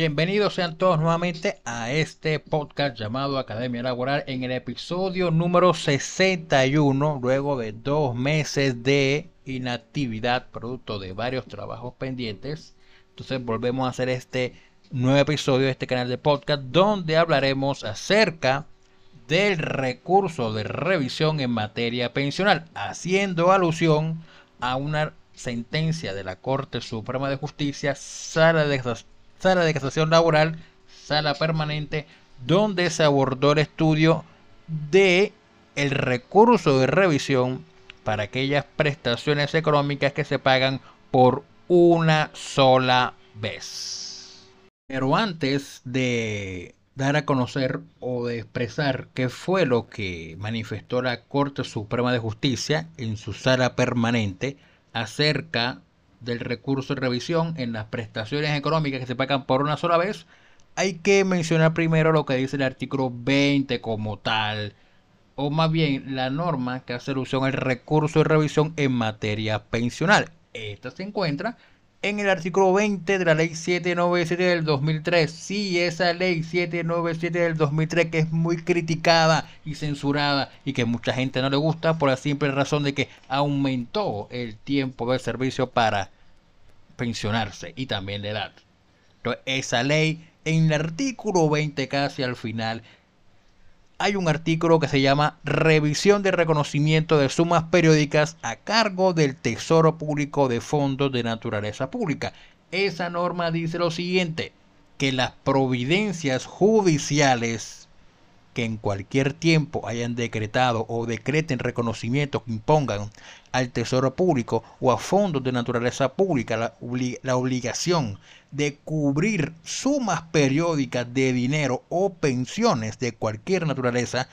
Bienvenidos sean todos nuevamente a este podcast llamado Academia Laboral en el episodio número 61, luego de dos meses de inactividad producto de varios trabajos pendientes. Entonces volvemos a hacer este nuevo episodio de este canal de podcast donde hablaremos acerca del recurso de revisión en materia pensional, haciendo alusión a una sentencia de la Corte Suprema de Justicia, sala de sala de casación laboral, sala permanente, donde se abordó el estudio de el recurso de revisión para aquellas prestaciones económicas que se pagan por una sola vez. Pero antes de dar a conocer o de expresar qué fue lo que manifestó la Corte Suprema de Justicia en su sala permanente acerca del recurso de revisión en las prestaciones económicas que se pagan por una sola vez, hay que mencionar primero lo que dice el artículo 20 como tal, o más bien la norma que hace alusión al recurso de revisión en materia pensional. Esta se encuentra en el artículo 20 de la ley 797 del 2003. Sí, esa ley 797 del 2003 que es muy criticada y censurada y que mucha gente no le gusta por la simple razón de que aumentó el tiempo de servicio para pensionarse y también la edad. Entonces, esa ley en el artículo 20 casi al final hay un artículo que se llama Revisión de reconocimiento de sumas periódicas a cargo del Tesoro Público de Fondos de Naturaleza Pública. Esa norma dice lo siguiente, que las providencias judiciales que en cualquier tiempo hayan decretado o decreten reconocimientos que impongan al Tesoro Público o a fondos de naturaleza pública la, la, obligación de cubrir sumas periódicas de dinero o pensiones de cualquier naturaleza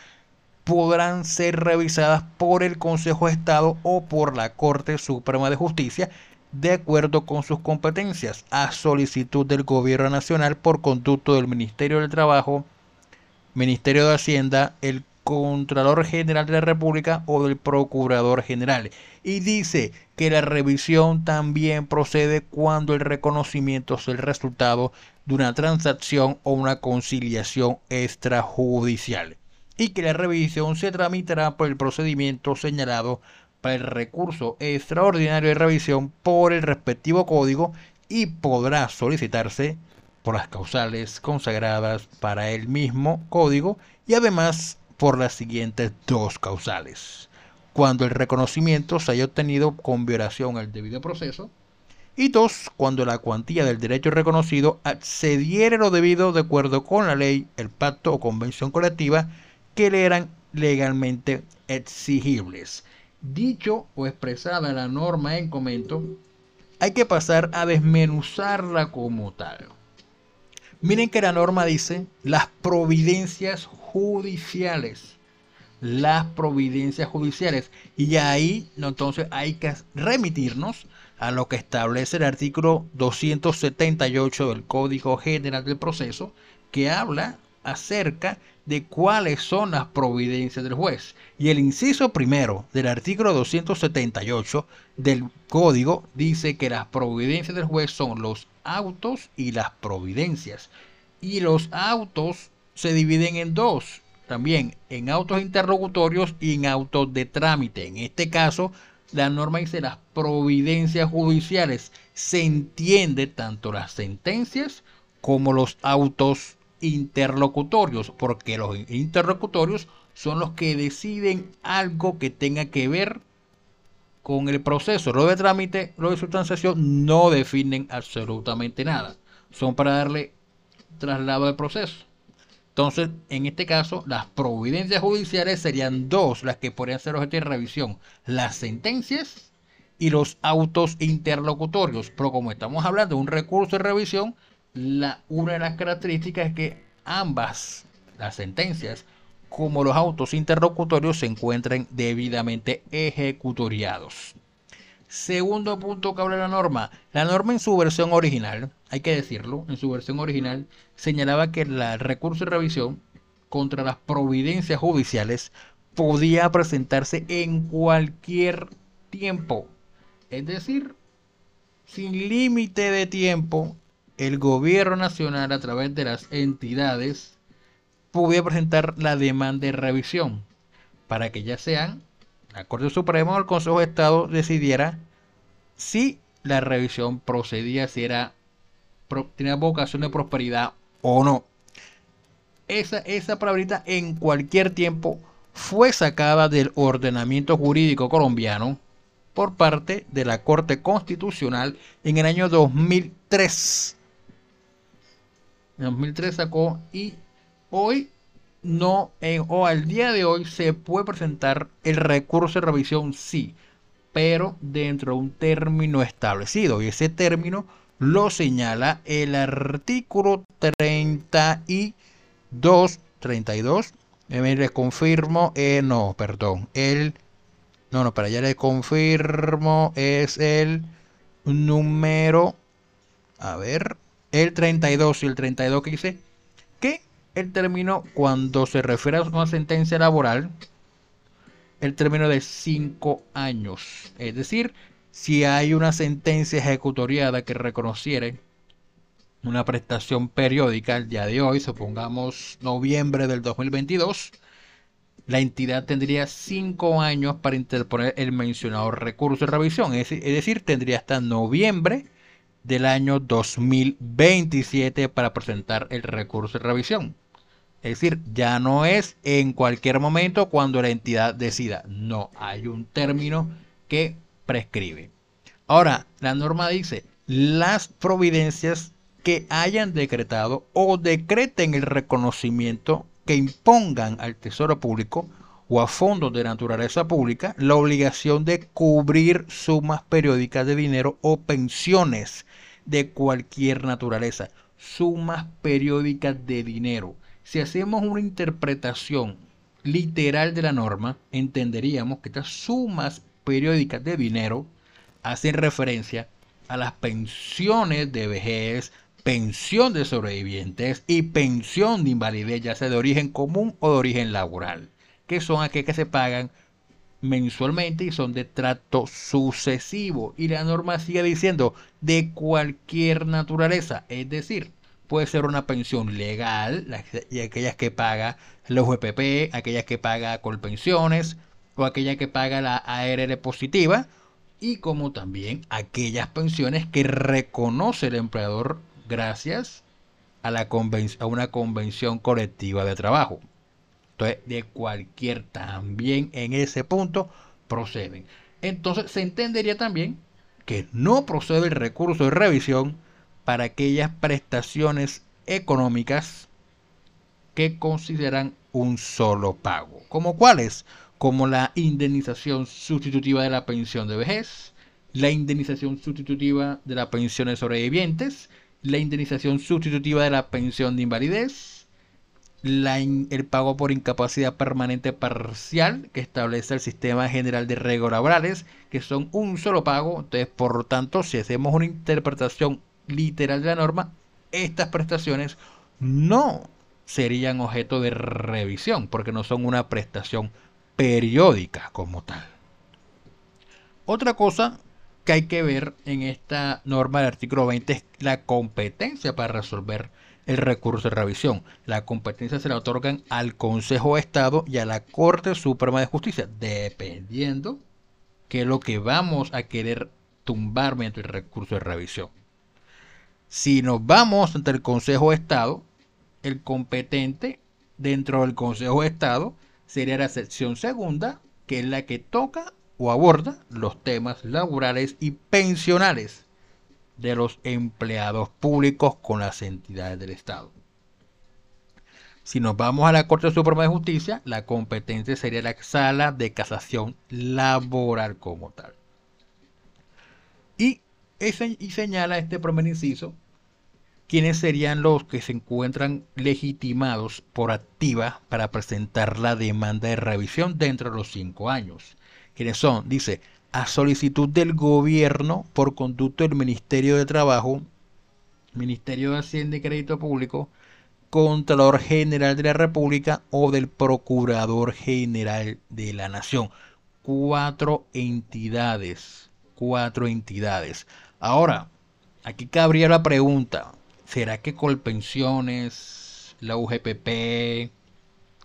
podrán ser revisadas por el Consejo de Estado o por la Corte Suprema de Justicia de acuerdo con sus competencias a solicitud del Gobierno Nacional por conducto del Ministerio del Trabajo, Ministerio de Hacienda, el Contralor General de la República o del Procurador General. Y dice que la revisión también procede cuando el reconocimiento es el resultado de una transacción o una conciliación extrajudicial. Y que la revisión se tramitará por el procedimiento señalado para el recurso extraordinario de revisión por el respectivo código y podrá solicitarse por las causales consagradas para el mismo código y además por las siguientes dos causales. Cuando el reconocimiento se haya obtenido con violación al debido proceso. Y dos, cuando la cuantía del derecho reconocido accediere lo debido de acuerdo con la ley, el pacto o convención colectiva que le eran legalmente exigibles. Dicho o expresada la norma en comento, hay que pasar a desmenuzarla como tal. Miren que la norma dice las providencias judiciales. Las providencias judiciales. Y ahí entonces hay que remitirnos a lo que establece el artículo 278 del Código General del Proceso, que habla acerca de cuáles son las providencias del juez. Y el inciso primero del artículo 278 del código dice que las providencias del juez son los autos y las providencias. Y los autos se dividen en dos, también en autos interlocutorios y en autos de trámite. En este caso, la norma dice las providencias judiciales. Se entiende tanto las sentencias como los autos interlocutorios, porque los interlocutorios son los que deciden algo que tenga que ver con el proceso. Lo de trámite, lo de sustanciación no definen absolutamente nada. Son para darle traslado al proceso. Entonces, en este caso, las providencias judiciales serían dos las que podrían ser objeto de revisión. Las sentencias y los autos interlocutorios. Pero como estamos hablando de un recurso de revisión, la, una de las características es que ambas, las sentencias como los autos interlocutorios, se encuentren debidamente ejecutoriados. Segundo punto que habla la norma. La norma en su versión original, hay que decirlo, en su versión original señalaba que el recurso de revisión contra las providencias judiciales podía presentarse en cualquier tiempo. Es decir, sin límite de tiempo el gobierno nacional a través de las entidades pudiera presentar la demanda de revisión para que ya sean la Corte Suprema o el Consejo de Estado decidiera si la revisión procedía, si era tenía vocación de prosperidad o no. Esa, esa palabrita en cualquier tiempo fue sacada del ordenamiento jurídico colombiano por parte de la Corte Constitucional en el año 2003. En 2003 sacó y hoy no, o al día de hoy se puede presentar el recurso de revisión, sí, pero dentro de un término establecido. Y ese término lo señala el artículo 32, 32. Me le confirmo, eh, no, perdón, el, no, no, para allá le confirmo, es el número, a ver, el 32 y el 32 que dice que el término cuando se refiere a una sentencia laboral, el término de 5 años, es decir, si hay una sentencia ejecutoriada que reconociere una prestación periódica el día de hoy, supongamos noviembre del 2022, la entidad tendría cinco años para interponer el mencionado recurso de revisión, es, decir, tendría hasta noviembre del año 2027 para presentar el recurso de revisión. Es decir, ya no es en cualquier momento cuando la entidad decida. No, hay un término que prescribe. Ahora, la norma dice, las providencias que hayan decretado o decreten el reconocimiento que impongan al Tesoro Público o a fondos de naturaleza pública la obligación de cubrir sumas periódicas de dinero o pensiones de cualquier naturaleza. Sumas periódicas de dinero. Si hacemos una interpretación literal de la norma, entenderíamos que estas sumas periódicas de dinero hacen referencia a las pensiones de vejez, pensión de sobrevivientes y pensión de invalidez, ya sea de origen común o de origen laboral, que son aquellas que se pagan mensualmente y son de trato sucesivo. Y la norma sigue diciendo de cualquier naturaleza, es decir, puede ser una pensión legal, y aquellas que paga la UGPP, aquellas que paga Colpensiones o aquella que paga la ARL positiva, y como también aquellas pensiones que reconoce el empleador gracias a, la a una convención colectiva de trabajo. Entonces, de cualquier también en ese punto proceden. Entonces, se entendería también que no procede el recurso de revisión para aquellas prestaciones económicas que consideran un solo pago. ¿Como cuáles? como la indemnización sustitutiva de la pensión de vejez, la indemnización sustitutiva de la pensión de sobrevivientes, la indemnización sustitutiva de la pensión de invalidez, el pago por incapacidad permanente parcial que establece el sistema general de reglas que son un solo pago. Entonces, por lo tanto, si hacemos una interpretación literal de la norma, estas prestaciones no serían objeto de revisión, porque no son una prestación periódica como tal. Otra cosa que hay que ver en esta norma del artículo 20 es la competencia para resolver el recurso de revisión. La competencia se la otorgan al Consejo de Estado y a la Corte Suprema de Justicia, dependiendo qué es lo que vamos a querer tumbar mediante el recurso de revisión. Si nos vamos ante el Consejo de Estado, el competente dentro del Consejo de Estado sería la sección segunda, que es la que toca o aborda los temas laborales y pensionales de los empleados públicos con las entidades del Estado. Si nos vamos a la Corte Suprema de Justicia, la competencia sería la sala de casación laboral como tal. Y, y señala este primer inciso ¿Quiénes serían los que se encuentran legitimados por activa para presentar la demanda de revisión dentro de los cinco años. ¿Quiénes son? Dice, a solicitud del gobierno por conducto del Ministerio de Trabajo, Ministerio de Hacienda y Crédito Público, Contralor General de la República o del Procurador General de la Nación. Cuatro entidades. Cuatro entidades. Ahora, aquí cabría la pregunta ¿será que Colpensiones, la UGPP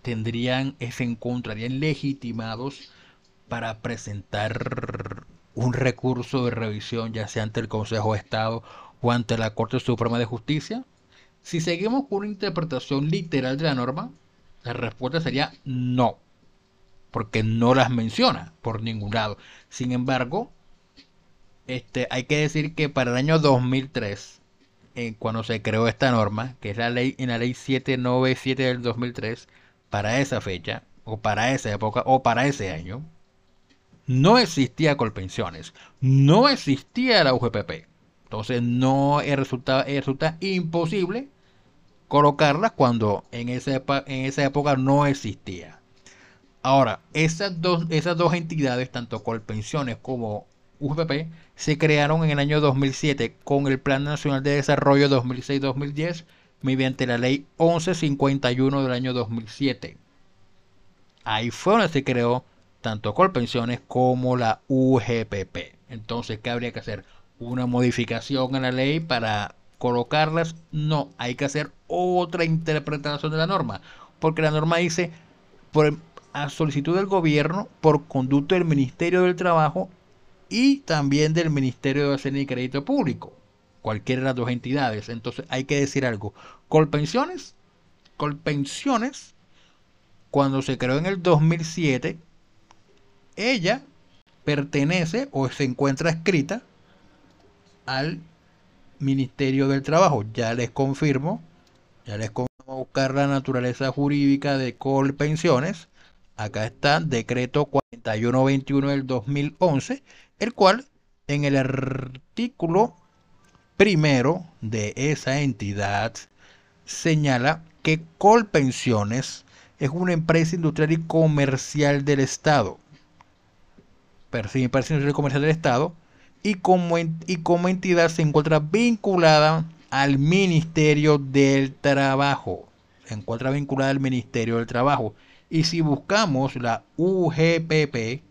tendrían, se encontrarían legitimados para presentar un recurso de revisión, ya sea ante el Consejo de Estado o ante la Corte Suprema de Justicia? Si seguimos con una interpretación literal de la norma, la respuesta sería no, porque no las menciona por ningún lado. Sin embargo, este, hay que decir que para el año 2003, eh, cuando se creó esta norma, que es la ley en la ley 797 del 2003, para esa fecha, o para esa época, o para ese año, no existía Colpensiones, no existía la UGPP. Entonces no resulta, resulta imposible colocarlas cuando en esa, en esa época no existía. Ahora, esas dos, esas dos entidades, tanto Colpensiones como UGPP, se crearon en el año 2007 con el Plan Nacional de Desarrollo 2006-2010 mediante la Ley 1151 del año 2007. Ahí fue donde se creó tanto Colpensiones como la UGPP. Entonces, ¿qué habría que hacer? ¿Una modificación en la ley para colocarlas? No, hay que hacer otra interpretación de la norma. Porque la norma dice, por, a solicitud del gobierno, por conducto del Ministerio del Trabajo y también del Ministerio de Hacienda y Crédito Público. Cualquiera de las dos entidades. Entonces, hay que decir algo. Colpensiones, Colpensiones, cuando se creó en el 2007, ella pertenece o se encuentra escrita al Ministerio del Trabajo. Ya les confirmo, ya les confirmo buscar la naturaleza jurídica de Colpensiones. Acá está decreto 4121 del 2011, el cual en el artículo primero de esa entidad señala que Colpensiones es una empresa industrial y comercial del Estado pertenece comercial del Estado y como, y como entidad se encuentra vinculada al Ministerio del Trabajo. Se encuentra vinculada al Ministerio del Trabajo. Y si buscamos la UGPP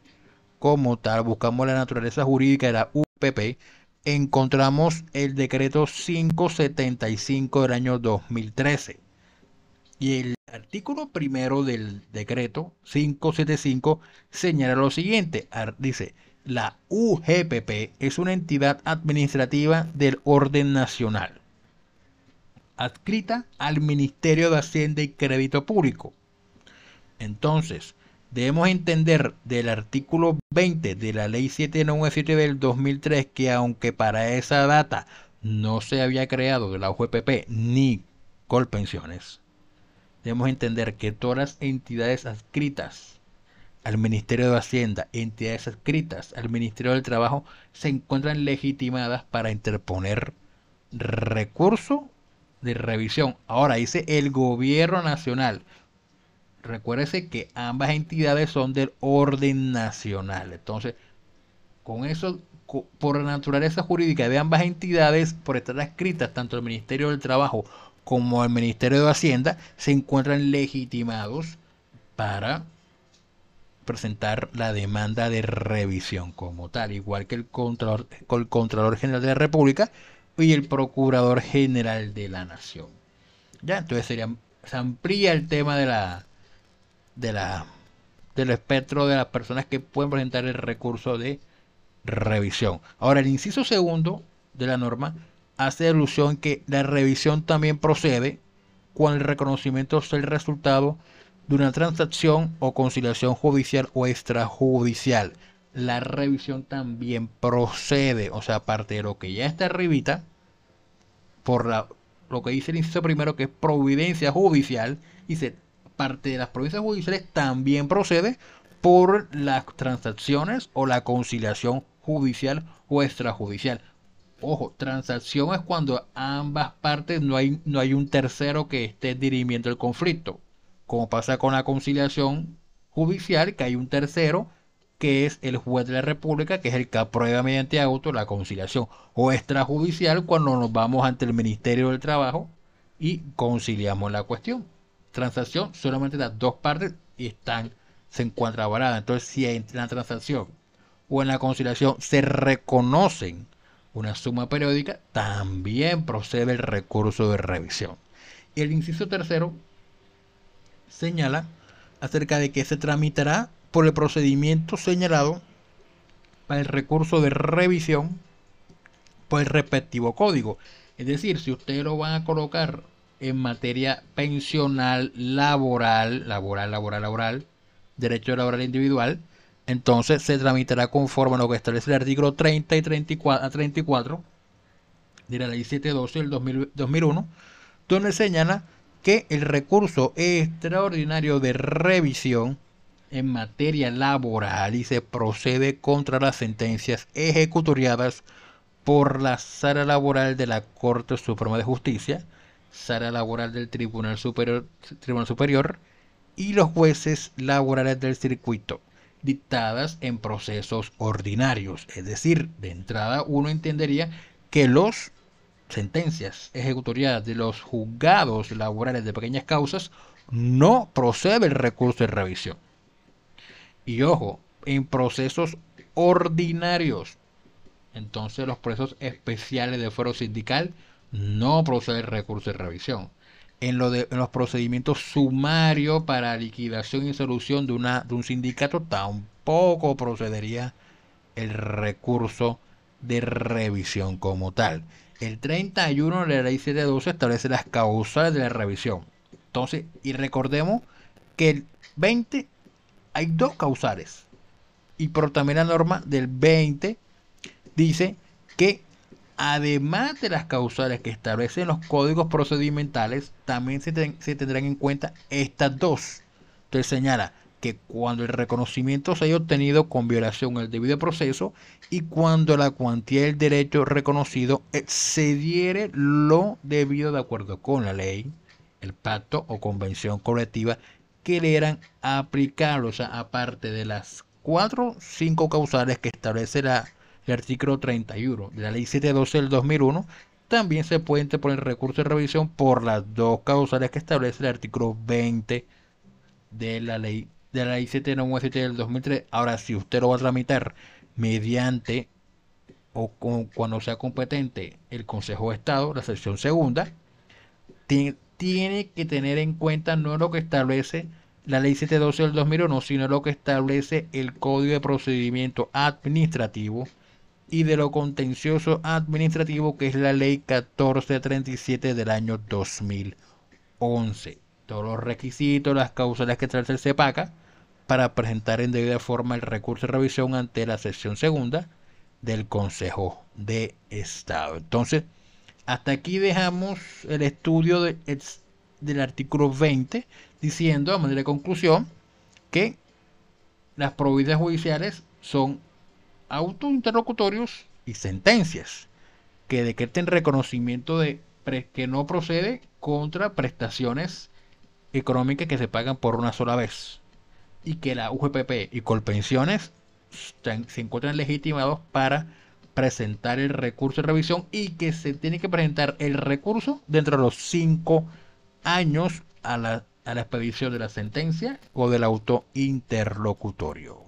como tal, buscamos la naturaleza jurídica de la UGPP, encontramos el decreto 575 del año 2013. Y el artículo primero del decreto 575 señala lo siguiente. Dice, la UGPP es una entidad administrativa del orden nacional, adscrita al Ministerio de Hacienda y Crédito Público. Entonces, debemos entender del artículo 20 de la Ley 797 del 2003 que aunque para esa data no se había creado la UGPP ni Colpensiones, debemos entender que todas las entidades adscritas al Ministerio de Hacienda, entidades adscritas al Ministerio del Trabajo, se encuentran legitimadas para interponer recurso de revisión. Ahora dice el gobierno nacional. Recuérdese que ambas entidades son del orden nacional. Entonces, con eso, por la naturaleza jurídica de ambas entidades, por estar adscritas tanto al Ministerio del Trabajo como el Ministerio de Hacienda se encuentran legitimados para presentar la demanda de revisión como tal, igual que el Contralor, General de la República y el Procurador General de la Nación. Ya, entonces se amplía el tema de la, de la, del espectro de las personas que pueden presentar el recurso de revisión. Ahora, el inciso segundo de la norma hace alusión que la revisión también procede cuando el reconocimiento es el resultado de una transacción o conciliación judicial o extrajudicial. La revisión también procede, o sea, aparte de lo que ya está arribita, por lo que dice el inciso primero, que es providencia judicial, dice, parte de las provincias judiciales también procede por las transacciones o la conciliación judicial o extrajudicial. Ojo, transacción es cuando ambas partes no hay, no hay un tercero que esté dirimiendo el conflicto. Como pasa con la conciliación judicial, que hay un tercero que es el juez de la República, que es el que aprueba mediante auto la conciliación. O extrajudicial cuando nos vamos ante el Ministerio del Trabajo y conciliamos la cuestión. Transacción solamente las dos partes están, se encuentran avaladas. Entonces, si en la transacción o en la conciliación se reconocen una suma periódica, también procede el recurso de revisión. Y el inciso tercero señala acerca de que se tramitará por el procedimiento señalado para el recurso de revisión por el respectivo código. Es decir, si ustedes lo van a colocar en materia pensional, laboral, laboral, laboral, laboral, derecho laboral individual, entonces se tramitará conforme a lo que establece el artículo 30 y 34, 34 de la ley 712 del 2001, donde señala que el recurso extraordinario de revisión en materia laboral y se procede contra las sentencias ejecutoriadas por la sala laboral de la Corte Suprema de Justicia, sala laboral del Tribunal Superior, Tribunal Superior y los jueces laborales del circuito, dictadas en procesos ordinarios. Es decir, de entrada uno entendería que los sentencias ejecutoriadas de los juzgados laborales de pequeñas causas no procede el recurso de revisión. Y ojo, en procesos ordinarios, entonces los procesos especiales de fuero sindical no procede el recurso de revisión. En, lo de, los procedimientos sumarios para liquidación y solución de, una, de un sindicato tampoco procedería el recurso de revisión como tal. El 31 de la ley 712 establece las causales de la revisión. Entonces, y recordemos que el 20 hay dos causales. Y por también la norma del 20 dice que además de las causales que establecen los códigos procedimentales, también se, tendrán en cuenta estas dos. Entonces señala que cuando el reconocimiento se haya obtenido con violación al debido proceso y cuando la cuantía del derecho reconocido excediere lo debido de acuerdo con la ley, el pacto o convención colectiva que le eran o sea, aparte de las cuatro cinco causales que establece la, el artículo 31 de la ley 712 del 2001, también se puede interponer recurso de revisión por las dos causales que establece el artículo 20 de la ley de la ley 797 del 2003. Ahora, si usted lo va a tramitar mediante o cuando sea competente el Consejo de Estado, la sección segunda, tiene, tiene que tener en cuenta no lo que establece la ley 712 del 2001, sino lo que establece el Código de Procedimiento Administrativo y de lo contencioso administrativo, que es la ley 1437 del año 2011. Todos los requisitos, las causales que trae el CEPACA para presentar en debida forma el recurso de revisión ante la sección segunda del Consejo de Estado. Entonces, hasta aquí dejamos el estudio del artículo 20 diciendo a manera de conclusión que las provincias judiciales son autointerlocutorios y sentencias que decreten reconocimiento de que no procede contra prestaciones económicas que se pagan por una sola vez y que la UGPP y Colpensiones se encuentran legitimados para presentar el recurso de revisión y que se tiene que presentar el recurso dentro de los cinco años a la, a la expedición de la sentencia o del auto interlocutorio.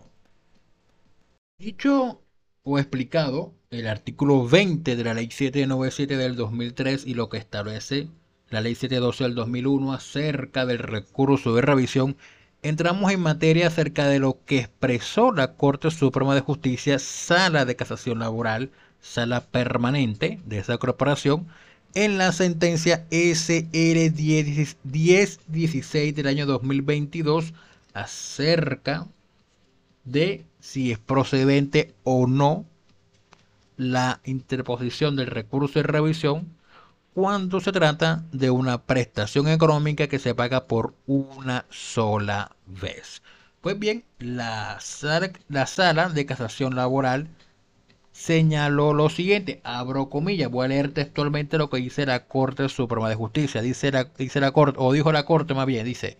Dicho o explicado el artículo 20 de la ley 797 del 2003 y lo que establece la ley 712 del 2001 acerca del recurso de revisión, entramos en materia acerca de lo que expresó la Corte Suprema de Justicia, Sala de Casación Laboral, Sala Permanente de esa corporación, en la sentencia SR 1016 del año 2022 acerca de si es procedente o no la interposición del recurso de revisión cuando se trata de una prestación económica que se paga por una sola vez. Pues bien, la sala, la sala de casación laboral señaló lo siguiente, abro comillas, voy a leer textualmente lo que dice la Corte Suprema de Justicia, dice la, dice la Corte, o dijo la Corte más bien, dice,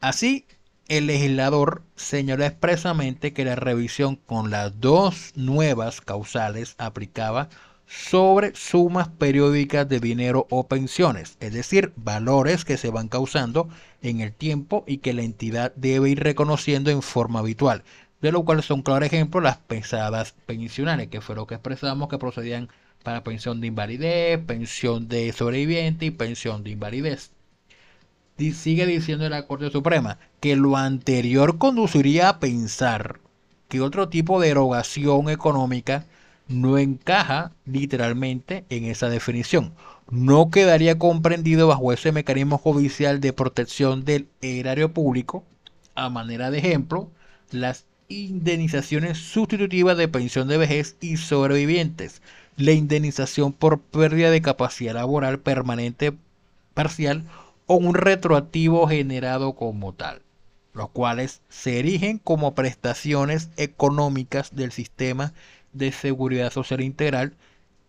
así el legislador señaló expresamente que la revisión con las dos nuevas causales aplicaba sobre sumas periódicas de dinero o pensiones, es decir, valores que se van causando en el tiempo y que la entidad debe ir reconociendo en forma habitual, de lo cual son claro ejemplo las pesadas pensionales, que fue lo que expresamos que procedían para pensión de invalidez, pensión de sobreviviente y pensión de invalidez. Sigue diciendo la Corte Suprema que lo anterior conduciría a pensar que otro tipo de erogación económica no encaja literalmente en esa definición. No quedaría comprendido bajo ese mecanismo judicial de protección del erario público. A manera de ejemplo, las indemnizaciones sustitutivas de pensión de vejez y sobrevivientes, la indemnización por pérdida de capacidad laboral permanente parcial o un retroactivo generado como tal, los cuales se erigen como prestaciones económicas del sistema de seguridad social integral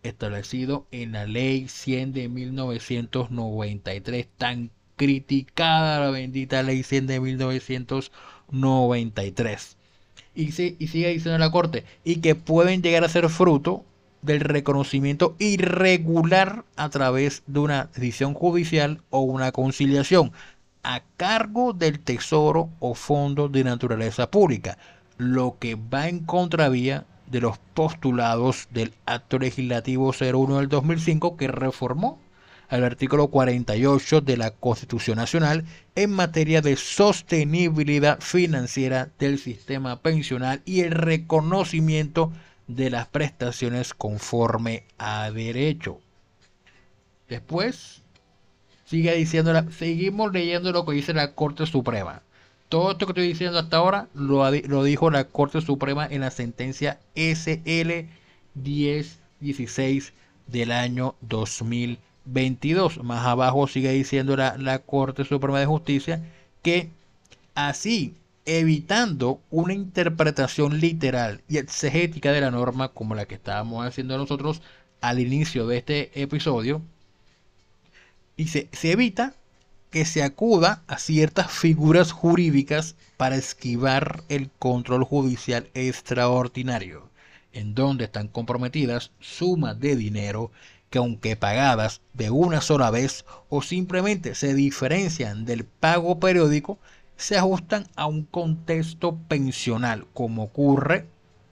establecido en la ley 100 de 1993, tan criticada la bendita ley 100 de 1993. Y, y sigue diciendo la Corte, y que pueden llegar a ser fruto del reconocimiento irregular a través de una decisión judicial o una conciliación a cargo del Tesoro o Fondo de Naturaleza Pública, lo que va en contravía de los postulados del Acto Legislativo 01 del 2005 que reformó al artículo 48 de la Constitución Nacional en materia de sostenibilidad financiera del sistema pensional y el reconocimiento de las prestaciones conforme a derecho. Después, sigue diciendo, seguimos leyendo lo que dice la Corte Suprema. Todo esto que estoy diciendo hasta ahora lo, lo dijo la Corte Suprema en la sentencia SL 1016 del año 2022. Más abajo sigue diciendo la, la Corte Suprema de Justicia que así evitando una interpretación literal y exegética de la norma como la que estábamos haciendo nosotros al inicio de este episodio, y se, se evita que se acuda a ciertas figuras jurídicas para esquivar el control judicial extraordinario, en donde están comprometidas sumas de dinero que aunque pagadas de una sola vez o simplemente se diferencian del pago periódico, se ajustan a un contexto pensional, como ocurre,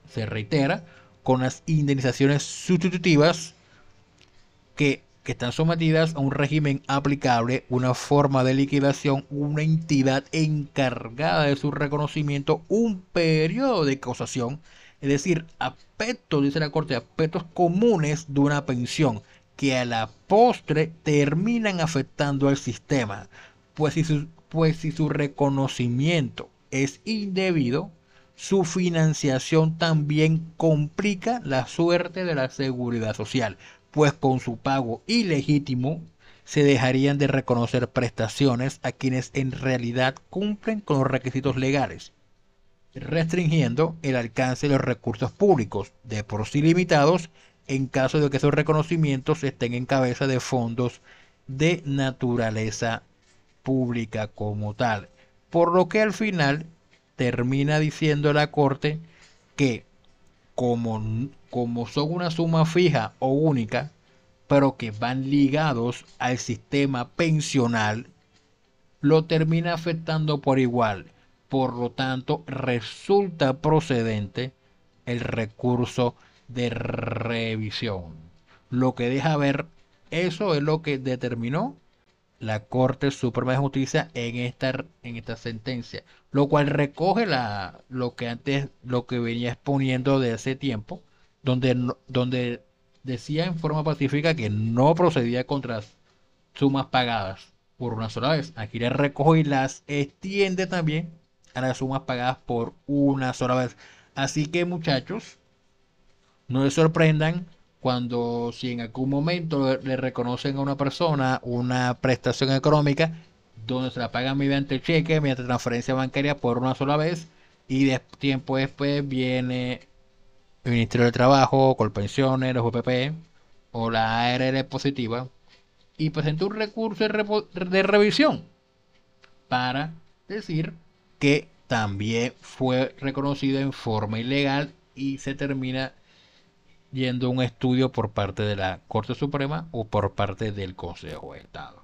se reitera, con las indemnizaciones sustitutivas que, que, están sometidas a un régimen aplicable, una forma de liquidación, una entidad encargada de su reconocimiento, un periodo de causación, es decir, aspectos, dice la Corte, aspectos comunes de una pensión que a la postre terminan afectando al sistema, pues si su, pues si su reconocimiento es indebido, su financiación también complica la suerte de la seguridad social, pues con su pago ilegítimo se dejarían de reconocer prestaciones a quienes en realidad cumplen con los requisitos legales, restringiendo el alcance de los recursos públicos, de por sí limitados, en caso de que esos reconocimientos estén en cabeza de fondos de naturaleza pública como tal. Por lo que al final termina diciendo la Corte que como, como son una suma fija o única, pero que van ligados al sistema pensional, lo termina afectando por igual. Por lo tanto, resulta procedente el recurso de revisión. Lo que deja ver, eso es lo que determinó la Corte Suprema de Justicia en esta, en esta sentencia, lo cual recoge la, lo que antes, lo que venía exponiendo de hace tiempo, donde, donde decía en forma pacífica que no procedía contra sumas pagadas por una sola vez. Aquí le recoge y las extiende también a las sumas pagadas por una sola vez. Así que muchachos, no se sorprendan cuando si en algún momento le reconocen a una persona una prestación económica donde se la pagan mediante cheque, mediante transferencia bancaria por una sola vez y de tiempo después viene el Ministerio del Trabajo, con pensiones, los UPP o la ARL positiva y presenta un recurso de revisión para decir que también fue reconocido en forma ilegal y se termina yendo un estudio por parte de la Corte Suprema o por parte del Consejo de Estado.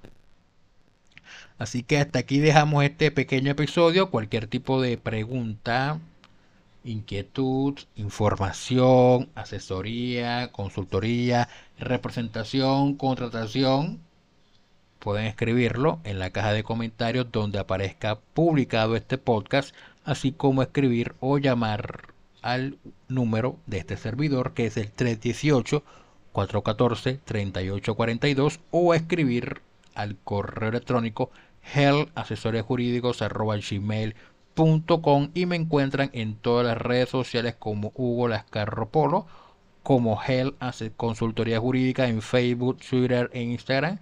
Así que hasta aquí dejamos este pequeño episodio. Cualquier tipo de pregunta, inquietud, información, asesoría, consultoría, representación, contratación, pueden escribirlo en la caja de comentarios donde aparezca publicado este podcast, así como escribir o llamar al número de este servidor que es el 318 414 3842 o escribir al correo electrónico gmail.com y me encuentran en todas las redes sociales como Hugo Lascarro Polo, como Hell hace consultoría jurídica en Facebook, Twitter e Instagram,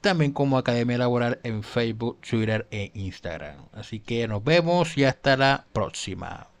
también como Academia Laboral en Facebook, Twitter e Instagram. Así que nos vemos y hasta la próxima.